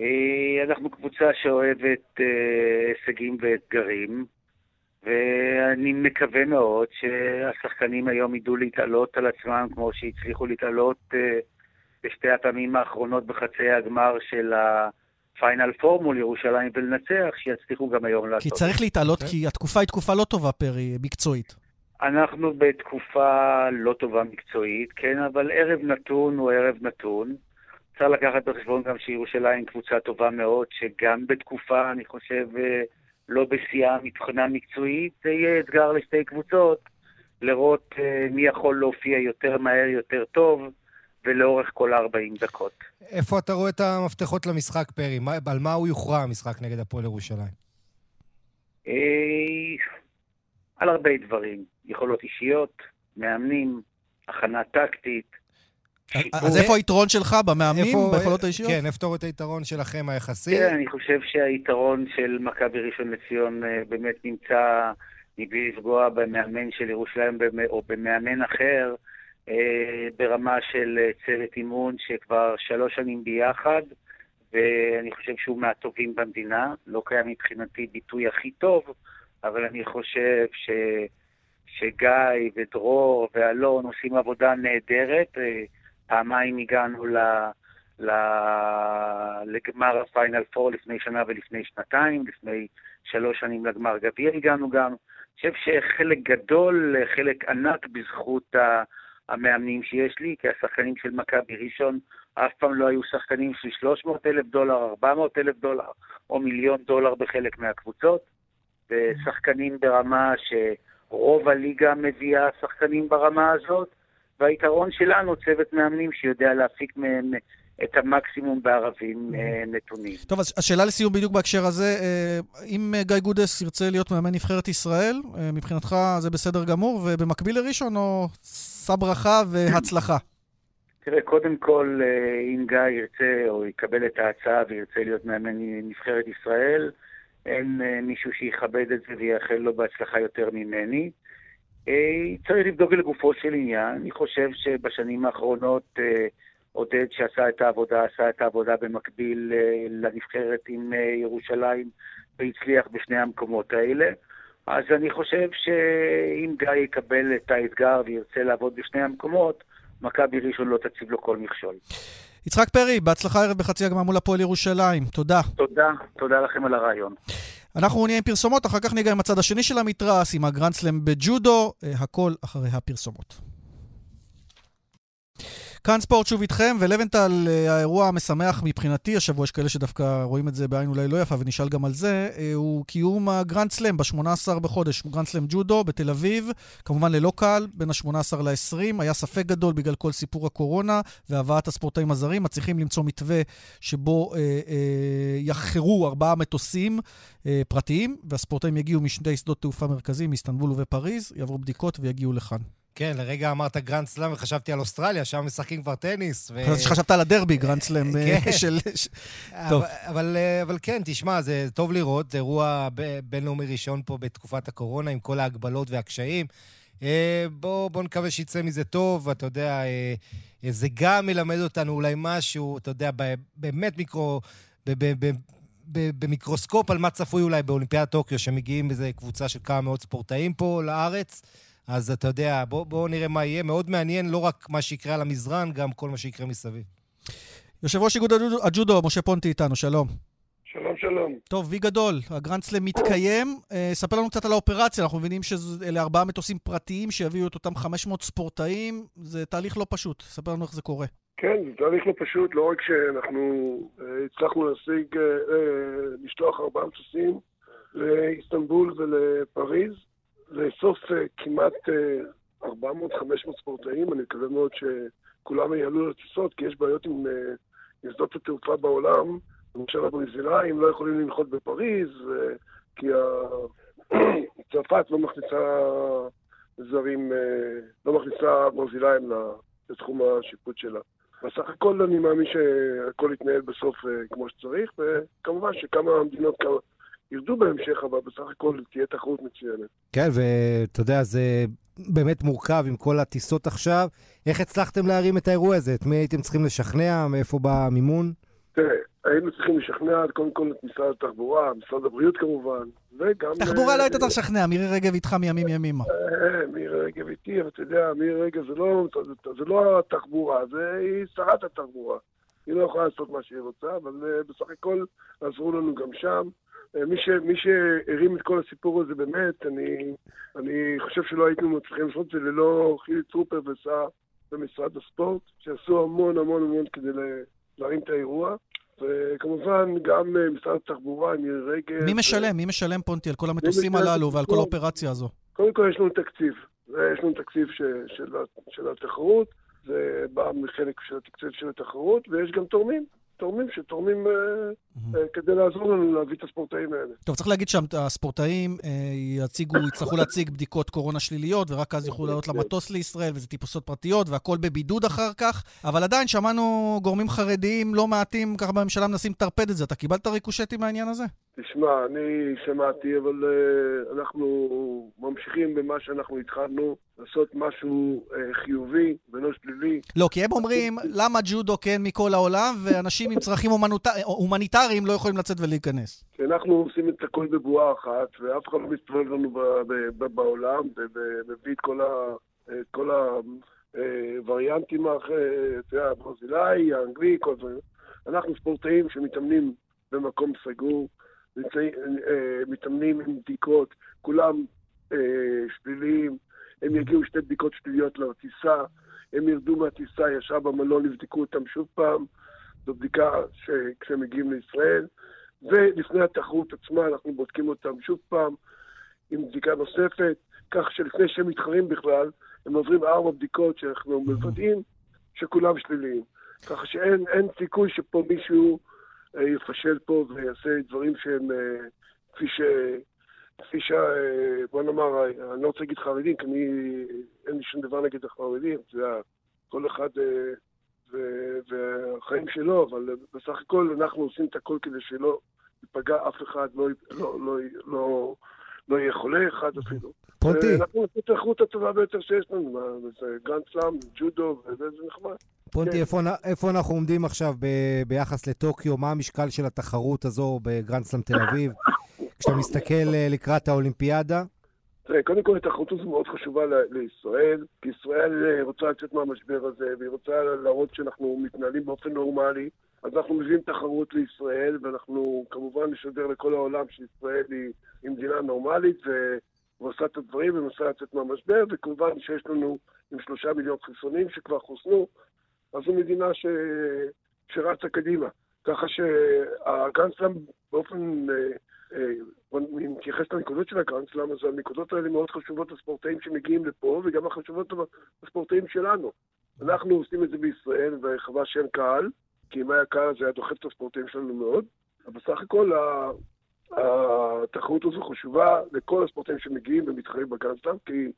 אה, אנחנו קבוצה שאוהבת אה, הישגים ואתגרים, ואני מקווה מאוד שהשחקנים היום ידעו להתעלות על עצמם כמו שהצליחו להתעלות בשתי הפעמים האחרונות בחצי הגמר של הפיינל פור מול ירושלים ולנצח, שיצליחו גם היום לעשות. כי צריך להתעלות, okay. אוקיי. כי התקופה היא תקופה לא טובה, פרי, מקצועית. אנחנו בתקופה לא טובה מקצועית, כן, אבל ערב נתון הוא ערב נתון. צריך לקחת בחשבון גם שירושלים קבוצה טובה מאוד, שגם בתקופה, אני חושב, אה, לא בשיאה מבחינה מקצועית, זה יהיה אתגר לשתי קבוצות, לראות אה, מי יכול להופיע יותר מהר, יותר טוב, ולאורך כל 40 דקות. איפה אתה רואה את המפתחות למשחק, פרי? מה, על מה הוא יוכרע המשחק נגד הפועל ירושלים? אה, על הרבה דברים. יכולות אישיות, מאמנים, הכנה טקטית, אז איפה היתרון שלך במאמנים, ביכולות האישיות? כן, איפה את היתרון שלכם היחסי? כן, אני חושב שהיתרון של מכבי ראשון לציון אה, באמת נמצא, מבלי לפגוע במאמן של ירושלים או במאמן אחר, אה, ברמה של אה, צוות אימון שכבר שלוש שנים ביחד, ואני חושב שהוא מהטובים במדינה. לא קיים מבחינתי ביטוי הכי טוב, אבל אני חושב ש... שגיא ודרור ואלון עושים עבודה נהדרת. פעמיים הגענו ל... ל... לגמר הפיינל פור לפני שנה ולפני שנתיים, לפני שלוש שנים לגמר גביע הגענו גם. אני חושב שחלק גדול, חלק ענק בזכות המאמנים שיש לי, כי השחקנים של מכבי ראשון אף פעם לא היו שחקנים של 300 אלף דולר, 400 אלף דולר או מיליון דולר בחלק מהקבוצות, ושחקנים ברמה שרוב הליגה מביאה שחקנים ברמה הזאת, והיתרון שלנו, צוות מאמנים שיודע להפיק מהם את המקסימום בערבים אה, נתונים. טוב, אז השאלה לסיום בדיוק בהקשר הזה, אה, אם גיא גודס ירצה להיות מאמן נבחרת ישראל, אה, מבחינתך זה בסדר גמור, ובמקביל לראשון, או שא ברכה והצלחה? תראה, קודם כל, אם גיא ירצה או יקבל את ההצעה וירצה להיות מאמן נבחרת ישראל, אין מישהו שיכבד את זה ויאחל לו בהצלחה יותר ממני. אה, צריך לבדוק לגופו של עניין. אני חושב שבשנים האחרונות אה, עודד שעשה את העבודה, עשה את העבודה במקביל אה, לנבחרת עם ירושלים והצליח בשני המקומות האלה. אז אני חושב שאם גיא יקבל את האתגר וירצה לעבוד בשני המקומות, מכבי ראשון לא תציב לו כל מכשול. יצחק פרי, בהצלחה ערב בחצי הגמר מול הפועל ירושלים. תודה. תודה, תודה לכם על הרעיון. אנחנו נהיה עם פרסומות, אחר כך ניגע עם הצד השני של המתרס, עם הגרנדסלם בג'ודו, אה, הכל אחרי הפרסומות. כאן ספורט שוב איתכם, ולבנטל, אה, האירוע המשמח מבחינתי, השבוע יש כאלה שדווקא רואים את זה בעין אולי לא יפה, ונשאל גם על זה, אה, הוא קיום הגרנד סלאם ב-18 בחודש, גרנד סלאם ג'ודו בתל אביב, כמובן ללא קהל, בין ה-18 ל-20. היה ספק גדול בגלל כל סיפור הקורונה והבאת הספורטאים הזרים. מצליחים למצוא מתווה שבו אה, אה, יחכרו ארבעה מטוסים אה, פרטיים, והספורטאים יגיעו משני שדות תעופה מרכזיים, מאיסטנבול ובפריז, יעברו בדיקות ויגיעו לכאן. כן, לרגע אמרת גרנד סלאם וחשבתי על אוסטרליה, שם משחקים כבר טניס. ו... חשבתי שחשבת על הדרבי, גרנד סלאם אה, כן. של... טוב. אבל, אה, אבל כן, תשמע, זה טוב לראות, זה אירוע בינלאומי ראשון פה בתקופת הקורונה, עם כל ההגבלות והקשיים. אה, בואו בוא נקווה שיצא מזה טוב, אתה יודע, זה גם ילמד אותנו אולי משהו, אתה יודע, באמת מיקרו... במיקרוסקופ על מה צפוי אולי באולימפיאד טוקיו, שמגיעים איזה קבוצה של כמה מאות ספורטאים פה לארץ. אז אתה יודע, בואו בוא נראה מה יהיה. מאוד מעניין לא רק מה שיקרה על המזרן, גם כל מה שיקרה מסביב. יושב ראש איגוד הג'ודו, משה פונטי איתנו, שלום. שלום, שלום. טוב, וי גדול, הגרנדסלם מתקיים. אה, ספר לנו קצת על האופרציה, אנחנו מבינים שאלה ארבעה מטוסים פרטיים שיביאו את אותם 500 ספורטאים. זה תהליך לא פשוט, ספר לנו איך זה קורה. כן, זה תהליך לא פשוט, לא רק שאנחנו אה, הצלחנו להשיג, אה, לשלוח ארבעה מטוסים לאיסטנבול ולפריז, לאסוף אה, כמעט 400-500 אה, ספורטאים, אני מקווה מאוד שכולם יעלו לטיסות, כי יש בעיות עם אה, שדות התעופה בעולם. למשל הברזילאים לא יכולים לנחות בפריז, כי (clears throat) צרפת לא מכניסה זרים, לא מכניסה ברזילאים לתחום השיפוט שלה. בסך הכל אני מאמין שהכל יתנהל בסוף כמו שצריך, וכמובן שכמה מדינות, ירדו בהמשך, אבל בסך הכל תהיה תחרות מצוינת. כן, ואתה יודע, זה באמת מורכב עם כל הטיסות עכשיו. איך הצלחתם להרים את האירוע הזה? את מי הייתם צריכים לשכנע? מאיפה בא המימון? תראה, היינו צריכים לשכנע קודם כל את משרד התחבורה, משרד הבריאות כמובן, וגם... תחבורה לא היית צריך לשכנע, מירי רגב איתך מימים ימימה. אה, מירי רגב איתי, אבל אתה יודע, מירי רגב לא, זה לא התחבורה, זה היא שרת התחבורה. היא לא יכולה לעשות מה שהיא רוצה, אבל אה, בסך הכל עזרו לנו גם שם. מי, ש, מי שהרים את כל הסיפור הזה באמת, אני, אני חושב שלא היינו מצליחים לעשות את זה ללא חילי טרופר וסער במשרד הספורט, שעשו המון המון המון כדי להרים את האירוע. וכמובן, גם אה, משרד התחבורה, מירי רגב. מי משלם? מי משלם, פונטי, על כל המטוסים הללו ועל כל האופרציה הזו? קודם כל יש לנו תקציב. יש לנו תקציב ש, של, של התחרות, זה בא מחלק של התקציב של התחרות, ויש גם תורמים. תורמים שתורמים mm-hmm. כדי לעזור לנו להביא את הספורטאים האלה. טוב, צריך להגיד שהספורטאים אה, יציגו, (coughs) יצטרכו להציג בדיקות קורונה שליליות, ורק אז יוכלו לעלות למטוס לישראל, וזה טיפוסות פרטיות, והכל בבידוד אחר כך. אבל עדיין שמענו גורמים חרדיים לא מעטים, ככה בממשלה מנסים לטרפד את זה. אתה קיבלת ריקושטים מהעניין הזה? תשמע, אני שמעתי, אבל uh, אנחנו ממשיכים במה שאנחנו התחלנו, לעשות משהו uh, חיובי ולא שלילי. לא, כי הם אומרים, למה ג'ודו כן מכל העולם, ואנשים עם צרכים הומניטר... הומניטריים לא יכולים לצאת ולהיכנס? כי אנחנו עושים את הכל בבועה אחת, ואף אחד לא מסתובב לנו בעולם, ומביא את כל, ה... את כל הווריאנטים האחרים, אתה יודע, הברזילאי, האנגלי, כל זה. אנחנו ספורטאים שמתאמנים במקום סגור. אה, מתאמנים עם בדיקות, כולם אה, שליליים, הם יגיעו שתי בדיקות שליליות לטיסה, הם ירדו מהטיסה ישר במלון, יבדקו אותם שוב פעם, זו בדיקה כשהם מגיעים לישראל, ולפני התחרות עצמה אנחנו בודקים אותם שוב פעם עם בדיקה נוספת, כך שלפני שהם מתחרים בכלל, הם עוברים ארבע בדיקות שאנחנו מוודאים שכולם שליליים. ככה שאין סיכוי שפה מישהו... אה, יפשל פה ויעשה דברים שהם אה, כפי ש... כפי ש... אה, בוא נאמר, אני לא רוצה להגיד חרדים, כי אני... אין לי שום דבר נגד החרדים, זה כל אחד והחיים שלו, אבל בסך הכל אנחנו עושים את הכל כדי שלא ייפגע אף אחד, לא, לא, לא, לא, לא יהיה חולה אחד אפילו. פונטי. אנחנו נעשה את האיכות הטובה ביותר שיש לנו, זה גרנד סלאם, ג'ודו, וזה נחמד. פונטי, כן. איפה, איפה אנחנו עומדים עכשיו ב, ביחס לטוקיו? מה המשקל של התחרות הזו בגרנד סלאם תל אביב? (laughs) כשאתה מסתכל אה, לקראת האולימפיאדה? תראה, קודם כל התחרות הזו מאוד חשובה לישראל, כי ישראל רוצה לצאת מהמשבר הזה, והיא רוצה להראות שאנחנו מתנהלים באופן נורמלי. אז אנחנו מביאים תחרות לישראל, ואנחנו כמובן נשדר לכל העולם שישראל היא, מדינה נורמלית, ועושה את הדברים ומנסה לצאת מהמשבר, וכמובן שיש לנו עם שלושה מיליון חיסונים שכבר חוסנו, אז זו מדינה ש... שרצה קדימה. ככה שהגרנדסלאם באופן, אם נתייחס לנקודות של הגרנדסלאם, אז הנקודות האלה מאוד חשובות לספורטאים שמגיעים לפה, וגם החשובות לספורטאים שלנו. אנחנו עושים את זה בישראל, וחבל שאין קהל, כי אם היה קהל זה היה דוחף את הספורטאים שלנו מאוד, אבל בסך הכל התחרות הזו חשובה לכל הספורטאים שמגיעים ומתחרים בגרנדסלאם, כי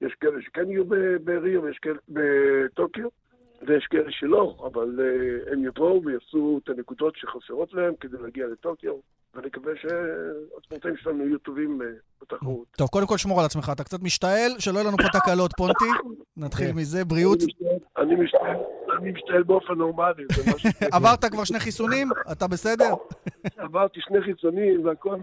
יש כאלה שכן יהיו בריו ויש כאלה בטוקיו, ויש כאלה שלא, אבל uh, הם יבואו ויעשו את הנקודות שחסרות להם כדי להגיע לטוקיו, ואני מקווה שהספורטאים שלנו יהיו טובים uh, בתחרות. טוב, קודם כל שמור על עצמך, אתה קצת משתעל, שלא יהיו לנו פה תקלות, פונטי. נתחיל. מזה, בריאות. אני משתעל, אני משתעל באופן נורמלי. (laughs) עברת כבר שני חיסונים? אתה בסדר? עברתי שני חיסונים והכל,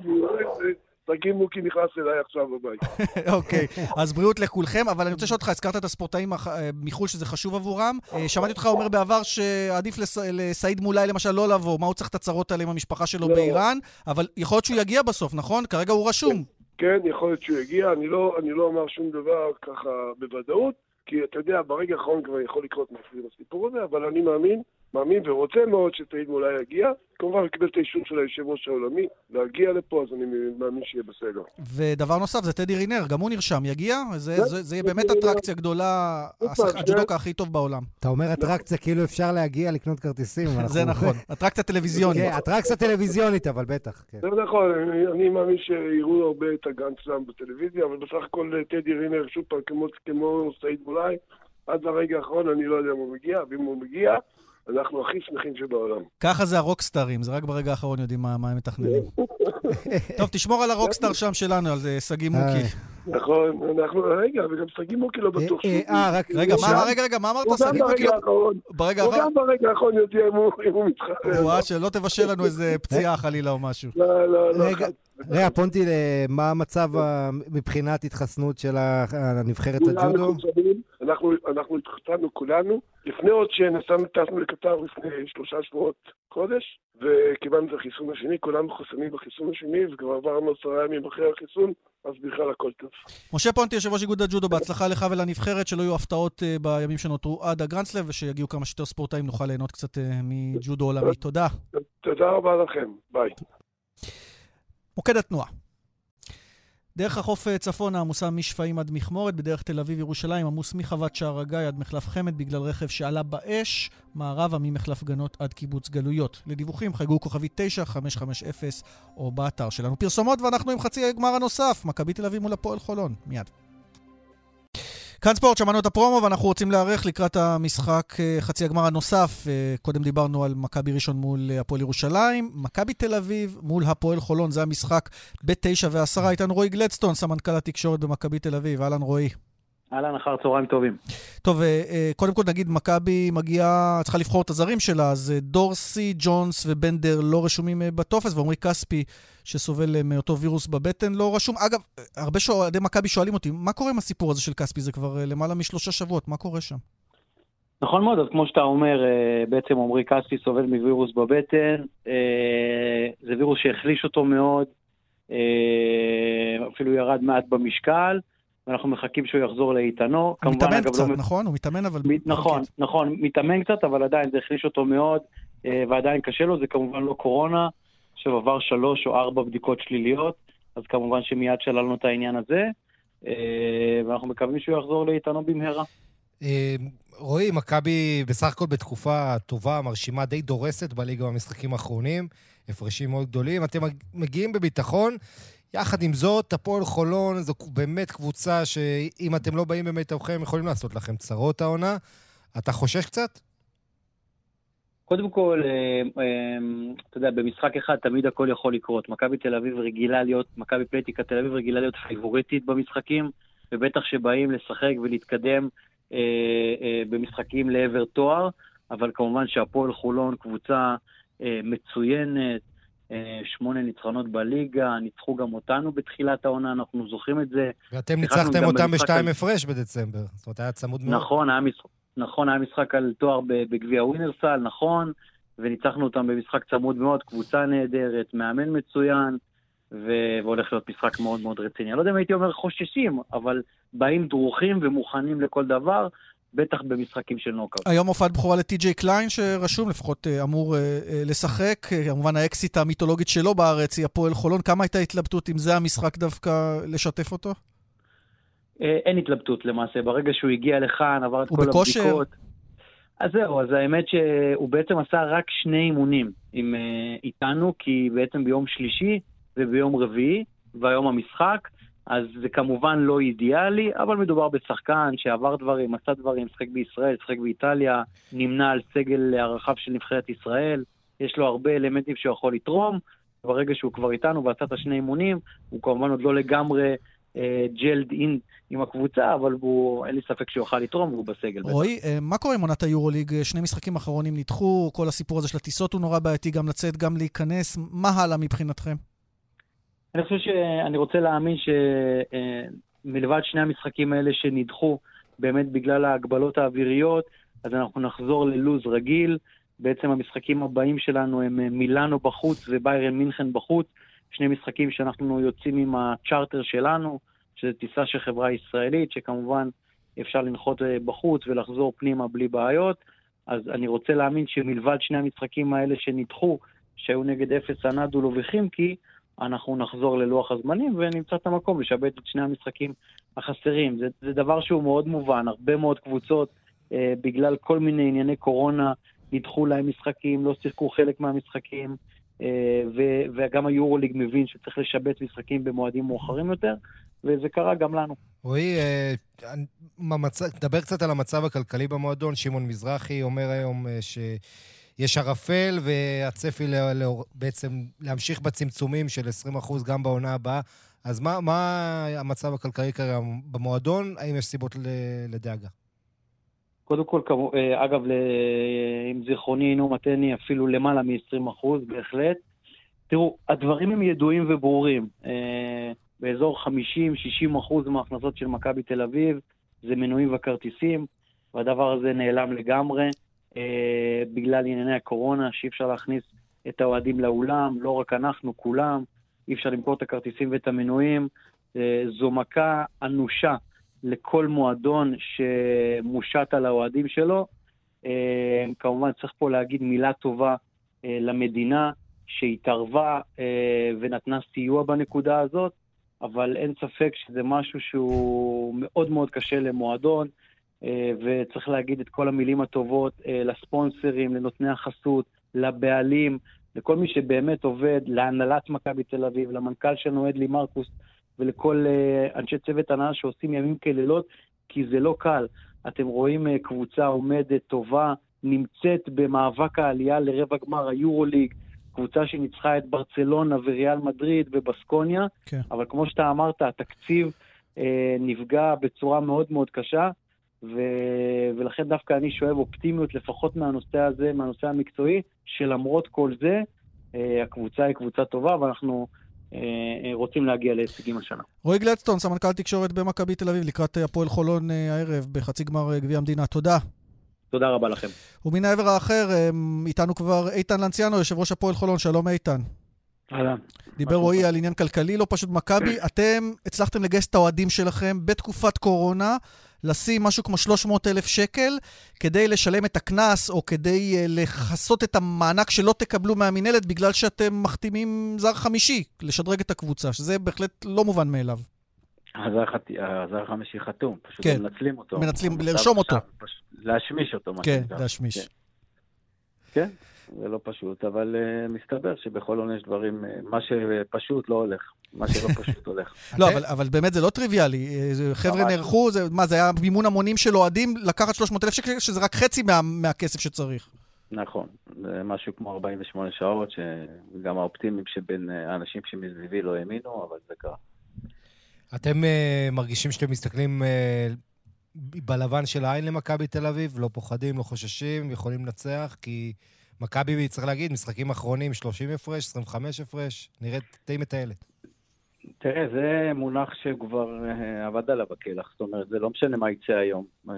שגיא מוקי נכנס אליי עכשיו הביתה. (laughs) אוקיי, אז בריאות לכולכם, אבל אני רוצה לשאול אותך, הזכרת את הספורטאים אה, מחו"ל שזה חשוב עבורם. אה, שמעתי אותך אומר בעבר שעדיף לסעיד מולאי למשל לא לבוא, מה הוא צריך את הצרות האלה עם המשפחה שלו לא. באיראן, אבל יכול להיות שהוא יגיע בסוף, נכון? כרגע הוא רשום. כן, יכול להיות שהוא יגיע, אני לא, לא אומר שום דבר ככה בוודאות, כי אתה יודע, ברגע האחרון כבר יכול לקרות משהו בסיפור הזה, אבל אני מאמין מאמין ורוצה מאוד שתעיד מולאי יגיע. כמובן, הוא קיבל את האישור של היושב ראש העולמי להגיע לפה, אז אני מאמין שיהיה בסדר. ודבר נוסף, זה טדי רינר, גם הוא נרשם, יגיע? זה, זה, זה, זה יהיה באמת אטרקציה גדולה, הג'ודוקה הכי טוב בעולם. אתה אומר אטרקציה, כאילו אפשר להגיע לקנות כרטיסים. (laughs) זה נכון, אטרקציה טלוויזיונית. כן, אטרקציה טלוויזיונית, אבל בטח. כן. זה נכון, אני מאמין שיראו הרבה את הגן סלאם בטלוויזיה, אבל בסך הכל טדי רינר, שוב פעם, כמו סעיד מולאי, עד לרגע האחרון אני לא יודע אם הוא מגיע, ואם הוא מגיע... אנחנו הכי שמחים שבעולם. ככה זה הרוקסטארים, זה רק ברגע האחרון יודעים מה, מה הם מתכננים. (laughs) טוב, תשמור על הרוקסטאר שם שלנו, על שגיא מוקי. אה. נכון, אנחנו, רגע, וגם שגיא מוקי לא בטוח אה, שהוא... אה, רק רגע, מה, רגע, רגע, מה אמרת? שגיא מוקי לא... ברגע האחרון. הוא גם ברגע האחרון יודע אם הוא מתחרר. וואה, שלא תבשל לנו איזה פציעה חלילה או משהו. לא, לא, לא. רגע, פונטי, מה המצב מבחינת התחסנות של הנבחרת הג'ודו? אנחנו התחתנו כולנו. לפני עוד שנסענו, טסנו לקטר לפני שלושה שבועות, חודש, וקיבלנו את החיסון השני, כולנו חוסנים בחיסון השני, וכבר עברנו עשרה ימים אחרי החיסון, אז בכלל הכל טוב. משה פונטי, יושב ראש איגוד הג'ודו, בהצלחה לך ולנבחרת, שלא יהיו הפתעות uh, בימים שנותרו עד הגרנדסלב, ושיגיעו כמה שיותר ספורטאים, נוכל ליהנות קצת uh, מג'ודו עולמי. תודה. תודה רבה לכם, ביי. מוקד התנועה. דרך החוף אה, צפונה עמוסה משפעים עד מכמורת, בדרך תל אביב-ירושלים עמוס מחוות שער הגיא עד מחלף חמד בגלל רכב שעלה באש, מערבה ממחלף גנות עד קיבוץ גלויות. לדיווחים חייגו כוכבי 9550 או באתר שלנו. פרסומות ואנחנו עם חצי הגמר הנוסף, מכבי תל אביב מול הפועל חולון. מיד. כאן ספורט, שמענו את הפרומו ואנחנו רוצים להיערך לקראת המשחק אה, חצי הגמר הנוסף. אה, קודם דיברנו על מכבי ראשון מול אה, הפועל ירושלים, מכבי תל אביב מול הפועל חולון, זה המשחק בתשע ועשרה. איתנו רועי גלדסטון, סמנכ"ל התקשורת במכבי תל אביב. אהלן רועי. אהלן, אחר צהריים טובים. טוב, קודם כל נגיד, מכבי מגיעה, צריכה לבחור את הזרים שלה, אז דורסי, ג'ונס ובנדר לא רשומים בטופס, ועמרי כספי שסובל אה, מאותו וירוס בבטן לא רשום. אגב, הרבה אוהדי מכבי שואלים אותי, מה קורה עם הסיפור הזה של כספי? זה כבר אה, למעלה משלושה שבועות, מה קורה שם? נכון מאוד, אז כמו שאתה אומר, אה, בעצם עמרי כספי סובל מווירוס בבטן. זה וירוס שהחליש אותו מאוד, אפילו ירד מעט במשקל. ואנחנו מחכים שהוא יחזור לאיתנו. הוא מתאמן קצת, לא... נכון? הוא מתאמן אבל... נכון, נכון, מתאמן קצת, אבל עדיין זה החליש אותו מאוד, ועדיין קשה לו, זה כמובן לא קורונה. עכשיו עבר שלוש או ארבע בדיקות שליליות, אז כמובן שמיד שללנו את העניין הזה, אה, ואנחנו מקווים שהוא יחזור לאיתנו במהרה. אה, רועי, מכבי בסך הכל בתקופה טובה, מרשימה, די דורסת בליגה במשחקים האחרונים, הפרשים מאוד גדולים. אתם מגיעים בביטחון. יחד עם זאת, הפועל חולון זו באמת קבוצה שאם אתם לא באים במיטבכם, יכולים לעשות לכם צרות העונה. אתה חושש קצת? קודם כל, אה, אה, אתה יודע, במשחק אחד תמיד הכל יכול לקרות. מכבי תל אביב רגילה להיות, מכבי פלטיקה תל אביב רגילה להיות פייבוריטית במשחקים, ובטח שבאים לשחק ולהתקדם אה, במשחקים לעבר תואר, אבל כמובן שהפועל חולון קבוצה מצוינת, שמונה ניצחונות בליגה, ניצחו גם אותנו בתחילת העונה, אנחנו זוכרים את זה. ואתם ניצחתם אותם בשתיים הפרש בדצמבר, זאת אומרת, היה צמוד מאוד. נכון, היה משחק. נכון, היה משחק על תואר בגביע ווינרסל, נכון, וניצחנו אותם במשחק צמוד מאוד, קבוצה נהדרת, מאמן מצוין, ו... והולך להיות משחק מאוד מאוד רציני. אני לא יודע אם הייתי אומר חוששים, אבל באים דרוכים ומוכנים לכל דבר, בטח במשחקים של נוקאאוט. היום הופעת בכורה לטי.ג'יי קליין שרשום, לפחות אה, אמור אה, אה, לשחק. כמובן האקסית המיתולוגית שלו בארץ היא הפועל חולון. כמה הייתה התלבטות אם זה המשחק דווקא לשתף אותו? אין התלבטות למעשה. ברגע שהוא הגיע לכאן, עבר את כל בכושר. הבדיקות. אז זהו, אז האמת שהוא בעצם עשה רק שני אימונים עם, איתנו, כי בעצם ביום שלישי וביום רביעי, והיום המשחק, אז זה כמובן לא אידיאלי, אבל מדובר בשחקן שעבר דברים, עשה דברים, שחק בישראל, שחק באיטליה, נמנה על סגל הרחב של נבחרת ישראל, יש לו הרבה אלמנטים שהוא יכול לתרום, ברגע שהוא כבר איתנו ועשה את השני אימונים, הוא כמובן עוד לא לגמרי אה, ג'לד אין עם הקבוצה, אבל הוא, אין לי ספק שהוא יוכל לתרום והוא בסגל. רועי, אה, מה קורה עם עונת היורוליג? שני משחקים אחרונים נדחו, כל הסיפור הזה של הטיסות הוא נורא בעייתי, גם לצאת, גם להיכנס. מה הלאה מבחינתכם? אני חושב שאני רוצה להאמין שמלבד שני המשחקים האלה שנדחו באמת בגלל ההגבלות האוויריות, אז אנחנו נחזור ללוז רגיל. בעצם המשחקים הבאים שלנו הם מילאנו בחוץ וביירן מינכן בחוץ. שני משחקים שאנחנו יוצאים עם הצ'רטר שלנו, שזו טיסה של חברה ישראלית, שכמובן אפשר לנחות בחוץ ולחזור פנימה בלי בעיות. אז אני רוצה להאמין שמלבד שני המשחקים האלה שנדחו, שהיו נגד אפס הנדולו וחימקי, אנחנו נחזור ללוח הזמנים ונמצא את המקום לשבת את שני המשחקים החסרים. זה, זה דבר שהוא מאוד מובן, הרבה מאוד קבוצות, אה, בגלל כל מיני ענייני קורונה, נדחו להם משחקים, לא שיחקו חלק מהמשחקים, אה, ו, וגם היורוליג מבין שצריך לשבץ משחקים במועדים מאוחרים יותר, וזה קרה גם לנו. רועי, אה, דבר קצת על המצב הכלכלי במועדון. שמעון מזרחי אומר היום אה, ש... יש ערפל, והצפי לא, לא, בעצם להמשיך בצמצומים של 20% גם בעונה הבאה. אז מה, מה המצב הכלכלי כרגע במועדון? האם יש סיבות לדאגה? קודם כל, אה, אגב, אם זיכרוני אינו מתני, אפילו למעלה מ-20% בהחלט. תראו, הדברים הם ידועים וברורים. אה, באזור 50-60% מההכנסות של מכבי תל אביב זה מנויים וכרטיסים, והדבר הזה נעלם לגמרי. אה, בגלל ענייני הקורונה, שאי אפשר להכניס את האוהדים לאולם, לא רק אנחנו, כולם, אי אפשר למכור את הכרטיסים ואת המנויים. אה, זו מכה אנושה לכל מועדון שמושת על האוהדים שלו. אה, כמובן צריך פה להגיד מילה טובה אה, למדינה שהתערבה אה, ונתנה סיוע בנקודה הזאת, אבל אין ספק שזה משהו שהוא מאוד מאוד קשה למועדון. אה, וצריך להגיד את כל המילים הטובות אה, לספונסרים, לנותני החסות, לבעלים, לכל מי שבאמת עובד, להנהלת מכבי תל אביב, למנכ"ל שלנו אדלי מרקוס ולכל אה, אנשי צוות הנהלה שעושים ימים כלילות, כי זה לא קל. אתם רואים קבוצה עומדת, טובה, נמצאת במאבק העלייה לרבע גמר היורוליג, קבוצה שניצחה את ברצלונה וריאל מדריד ובסקוניה, כן. אבל כמו שאתה אמרת, התקציב אה, נפגע בצורה מאוד מאוד קשה. ו... ולכן דווקא אני שואב אופטימיות לפחות מהנושא הזה, מהנושא המקצועי, שלמרות כל זה, אה, הקבוצה היא קבוצה טובה ואנחנו אה, אה, רוצים להגיע להישגים השנה. רועי גלדסטון, סמנכ"ל תקשורת במכבי תל אביב, לקראת הפועל חולון הערב בחצי גמר גביע המדינה. תודה. תודה רבה לכם. ומן העבר האחר, איתנו כבר איתן לנציאנו, יושב ראש הפועל חולון. שלום איתן. אהלן. דיבר רועי על עניין כלכלי, לא פשוט מכבי. אתם הצלחתם לגייס את האוהדים שלכם בתקופת קורונה. לשים משהו כמו 300 אלף שקל כדי לשלם את הקנס, או כדי uh, לכסות את המענק שלא תקבלו מהמינהלת בגלל שאתם מחתימים זר חמישי, לשדרג את הקבוצה, שזה בהחלט לא מובן מאליו. הזר החמישי חתום, פשוט כן. מנצלים אותו. מנצלים, לרשום אותו. פשוט להשמיש אותו. כן, להשמיש. כן. כן. זה לא פשוט, אבל uh, מסתבר שבכל עונה יש דברים, uh, מה שפשוט לא הולך, מה שלא (laughs) פשוט הולך. לא, אבל, אבל באמת זה לא טריוויאלי. אה, חבר'ה נערכו, זה, מה, זה היה מימון המונים של אוהדים לקחת 300,000 שקל, שזה רק חצי מה, מהכסף שצריך. נכון, זה משהו כמו 48 שעות, שגם האופטימיים שבין האנשים שמסביבי לא האמינו, אבל זה קרה. אתם uh, מרגישים שאתם מסתכלים uh, בלבן של העין למכבי תל אביב? לא פוחדים, לא חוששים, יכולים לנצח, כי... מכבי, צריך להגיד, משחקים אחרונים, 30 הפרש, 25 הפרש, נראית די מטיילת. תראה, זה מונח שכבר uh, עבד עליו בכלח, זאת אומרת, זה לא משנה מה יצא היום. Uh,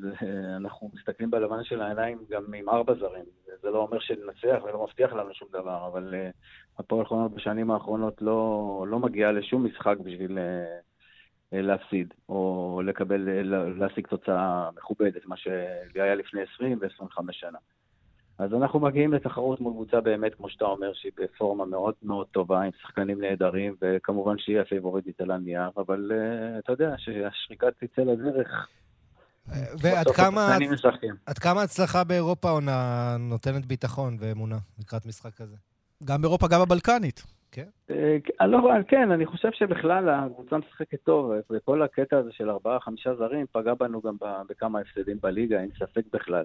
זה, אנחנו מסתכלים בלבן של העיניים גם עם ארבע זרים. זה לא אומר שננצח ולא מבטיח לנו שום דבר, אבל uh, הפועל חולון בשנים האחרונות לא, לא מגיעה לשום משחק בשביל להפסיד, או לקבל, להשיג תוצאה מכובדת, מה שהיה לפני 20 ו-25 שנה. אז אנחנו מגיעים לתחרות מול קבוצה באמת, כמו שאתה אומר, שהיא בפורמה מאוד מאוד טובה, עם שחקנים נהדרים, וכמובן שהיא הפייבוריטית על הנייר, אבל uh, אתה יודע, שהשריקה תצא לדרך. ועד כמה, עד כמה הצלחה באירופה עונה נותנת ביטחון ואמונה לקראת משחק כזה? גם באירופה, גם בבלקנית. כן? אה, לא, כן, אני חושב שבכלל הקבוצה משחקת טוב, וכל הקטע הזה של ארבעה-חמישה זרים פגע בנו גם בכמה הפסדים בליגה, אין ספק בכלל.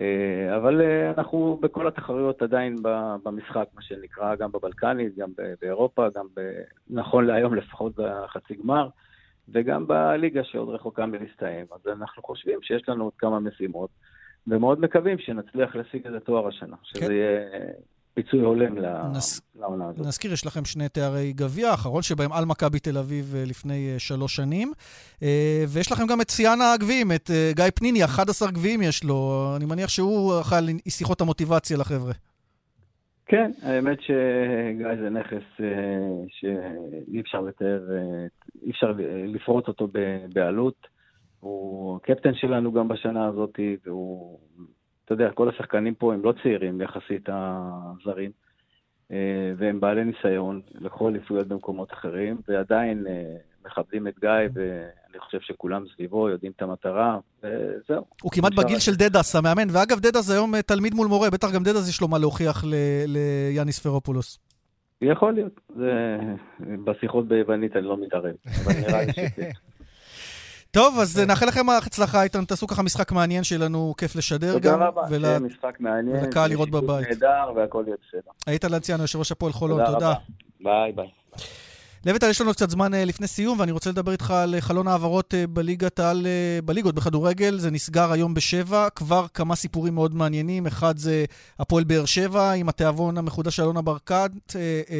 אה, אבל אה, אנחנו בכל התחרויות עדיין במשחק, מה שנקרא, גם בבלקנית, גם באירופה, גם ב... נכון להיום לפחות בחצי גמר, וגם בליגה שעוד רחוקה מלהסתיים. אז אנחנו חושבים שיש לנו עוד כמה משימות, ומאוד מקווים שנצליח להשיג את התואר השנה, שזה כן. יהיה פיצוי הולם נס... לעונה הזאת. נזכיר, יש לכם שני תארי גביע, האחרון שבהם על מכבי תל אביב אה, לפני אה, שלוש שנים. אה, ויש לכם גם את שיאן הגביעים, את גיא פניני, 11 גביעים יש לו. אני מניח שהוא אחראי על שיחות המוטיבציה לחבר'ה. כן, האמת שגיא זה נכס שאי אפשר לתאר, אי אפשר לפרוט אותו בעלות. הוא הקפטן שלנו גם בשנה הזאת, והוא אתה יודע, כל השחקנים פה הם לא צעירים יחסית הזרים, אה, והם בעלי ניסיון, לקחו אליפויות במקומות אחרים, ועדיין אה, מכבדים את גיא, ואני חושב שכולם סביבו יודעים את המטרה, וזהו. הוא כמעט בגיל של דדס, המאמן, ואגב, דדס היום אה, תלמיד מול מורה, בטח גם דדס יש לו מה להוכיח ליאניס פרופולוס. יכול להיות, זה... בשיחות ביוונית אני לא מתערב, אבל נראה לי שכן. (laughs) טוב, אז נאחל לכם הצלחה, איתן, תעשו ככה משחק מעניין שיהיה לנו כיף לשדר גם. תודה רבה, משחק מעניין. ולקהל לראות בבית. נהדר והכל יהיה בסדר. איתן לנציאנו, יושב ראש הפועל חולון. תודה. ביי ביי. לויטל, יש לנו קצת זמן אה, לפני סיום, ואני רוצה לדבר איתך על אה, חלון העברות אה, בליגת העל, בליגות בכדורגל. זה נסגר היום בשבע. כבר כמה סיפורים מאוד מעניינים. אחד זה הפועל באר שבע, עם התיאבון המחודש של אלונה ברקת.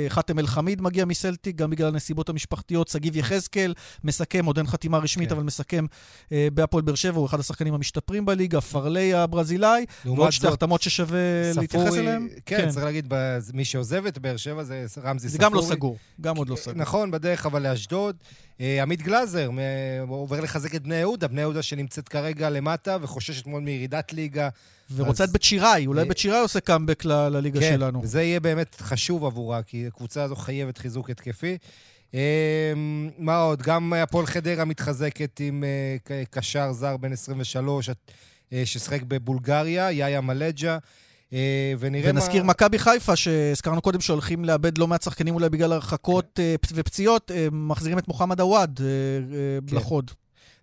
חאתם אל-חמיד מגיע מסלטיק, גם בגלל הנסיבות המשפחתיות. שגיב יחזקאל מסכם, עוד אין חתימה רשמית, כן. אבל מסכם בהפועל באר שבע, הוא אחד השחקנים המשתפרים בליגה, פרלי הברזילאי. ועוד שתי החתמות ששווה להתייחס אליהן. כן, כן, צריך להגיד, מי שעוזב את באר שבע זה רמזי ספורי. זה גם לא סגור, גם עוד לא סגור. נכון. נכון, בדרך אבל לאשדוד. אה, עמית גלאזר עובר לחזק את בני יהודה, בני יהודה שנמצאת כרגע למטה וחוששת מאוד מירידת ליגה. ורוצה את בית שיראי, אולי אה, בית שיראי עושה קאמבק לליגה כן, שלנו. כן, וזה יהיה באמת חשוב עבורה, כי הקבוצה הזו חייבת חיזוק התקפי. אה, מה עוד? גם הפועל חדרה מתחזקת עם קשר זר בן 23, ששיחק בבולגריה, יאיה מלג'ה. אה, ונראה מה... ונזכיר מכבי חיפה, שהזכרנו קודם שהולכים לאבד לא מעט שחקנים אולי בגלל הרחקות כן. אה, ופציעות, אה, מחזירים את מוחמד עוואד כן. לחוד.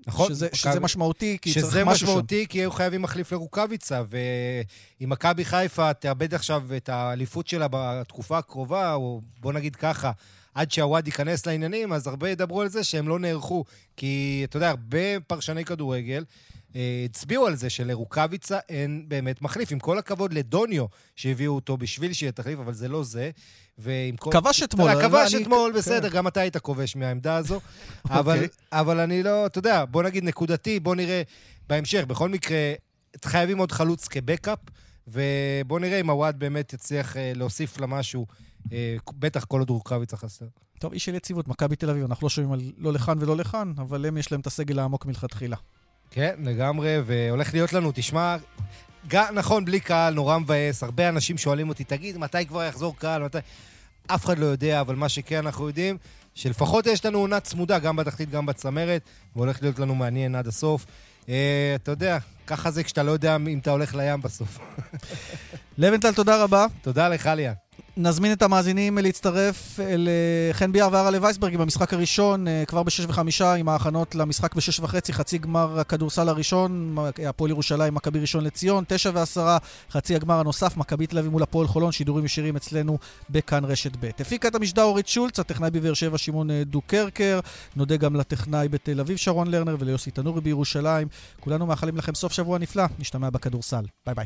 נכון. שזה. שזה משמעותי, כי צריך משהו שם. שזה משמעותי, כי היו חייבים מחליף לרוקאביצה, ואם מכבי חיפה תאבד עכשיו את האליפות שלה בתקופה הקרובה, או בוא נגיד ככה, עד שהוואד ייכנס לעניינים, אז הרבה ידברו על זה שהם לא נערכו. כי, אתה יודע, הרבה פרשני כדורגל הצביעו על זה שלרוקאביצה אין באמת מחליף. עם כל הכבוד לדוניו, שהביאו אותו בשביל שיהיה תחליף, אבל זה לא זה. ועם כל... כבש אתמול. כבש אתמול, בסדר, כן. גם אתה היית כובש מהעמדה הזו. (laughs) אבל, אוקיי. אבל אני לא, אתה יודע, בוא נגיד נקודתי, בוא נראה בהמשך. בכל מקרה, חייבים עוד חלוץ כבקאפ, ובוא נראה אם הוואד באמת יצליח אה, להוסיף לה משהו. אה, בטח כל עוד רוקאביצה חסר. טוב, איש של יציבות, מכבי תל אביב, אנחנו לא שומעים על לא לכאן ולא לכאן, אבל הם יש להם את הסגל העמוק מלכתחילה. כן, לגמרי, והולך להיות לנו, תשמע, גם, נכון, בלי קהל, נורא מבאס, הרבה אנשים שואלים אותי, תגיד, מתי כבר יחזור קהל, מתי... אף אחד לא יודע, אבל מה שכן אנחנו יודעים, שלפחות יש לנו עונה צמודה, גם בתחתית, גם בצמרת, והולך להיות לנו מעניין עד הסוף. אה, אתה יודע, ככה זה כשאתה לא יודע אם אתה הולך לים בסוף. (laughs) לבנטל, תודה רבה. תודה לך, ליה. נזמין את המאזינים להצטרף אל אה, ביאר והרלה וייסברג במשחק הראשון, אה, כבר בשש וחמישה, עם ההכנות למשחק בשש וחצי, חצי גמר הכדורסל הראשון, הפועל ירושלים, מכבי ראשון לציון, תשע ועשרה, חצי הגמר הנוסף, מכבי תל אביב מול הפועל חולון, שידורים ישירים אצלנו בכאן רשת ב'. הפיקה את המשדר אורית שולץ, הטכנאי בבאר שבע שמעון אה, דוקרקר, נודה גם לטכנאי בתל אביב שרון לרנר וליוסי תנורי בירושלים. כולנו מאחלים לכם סוף שבוע נפלא, נשתמע בכדורסל. ביי ביי.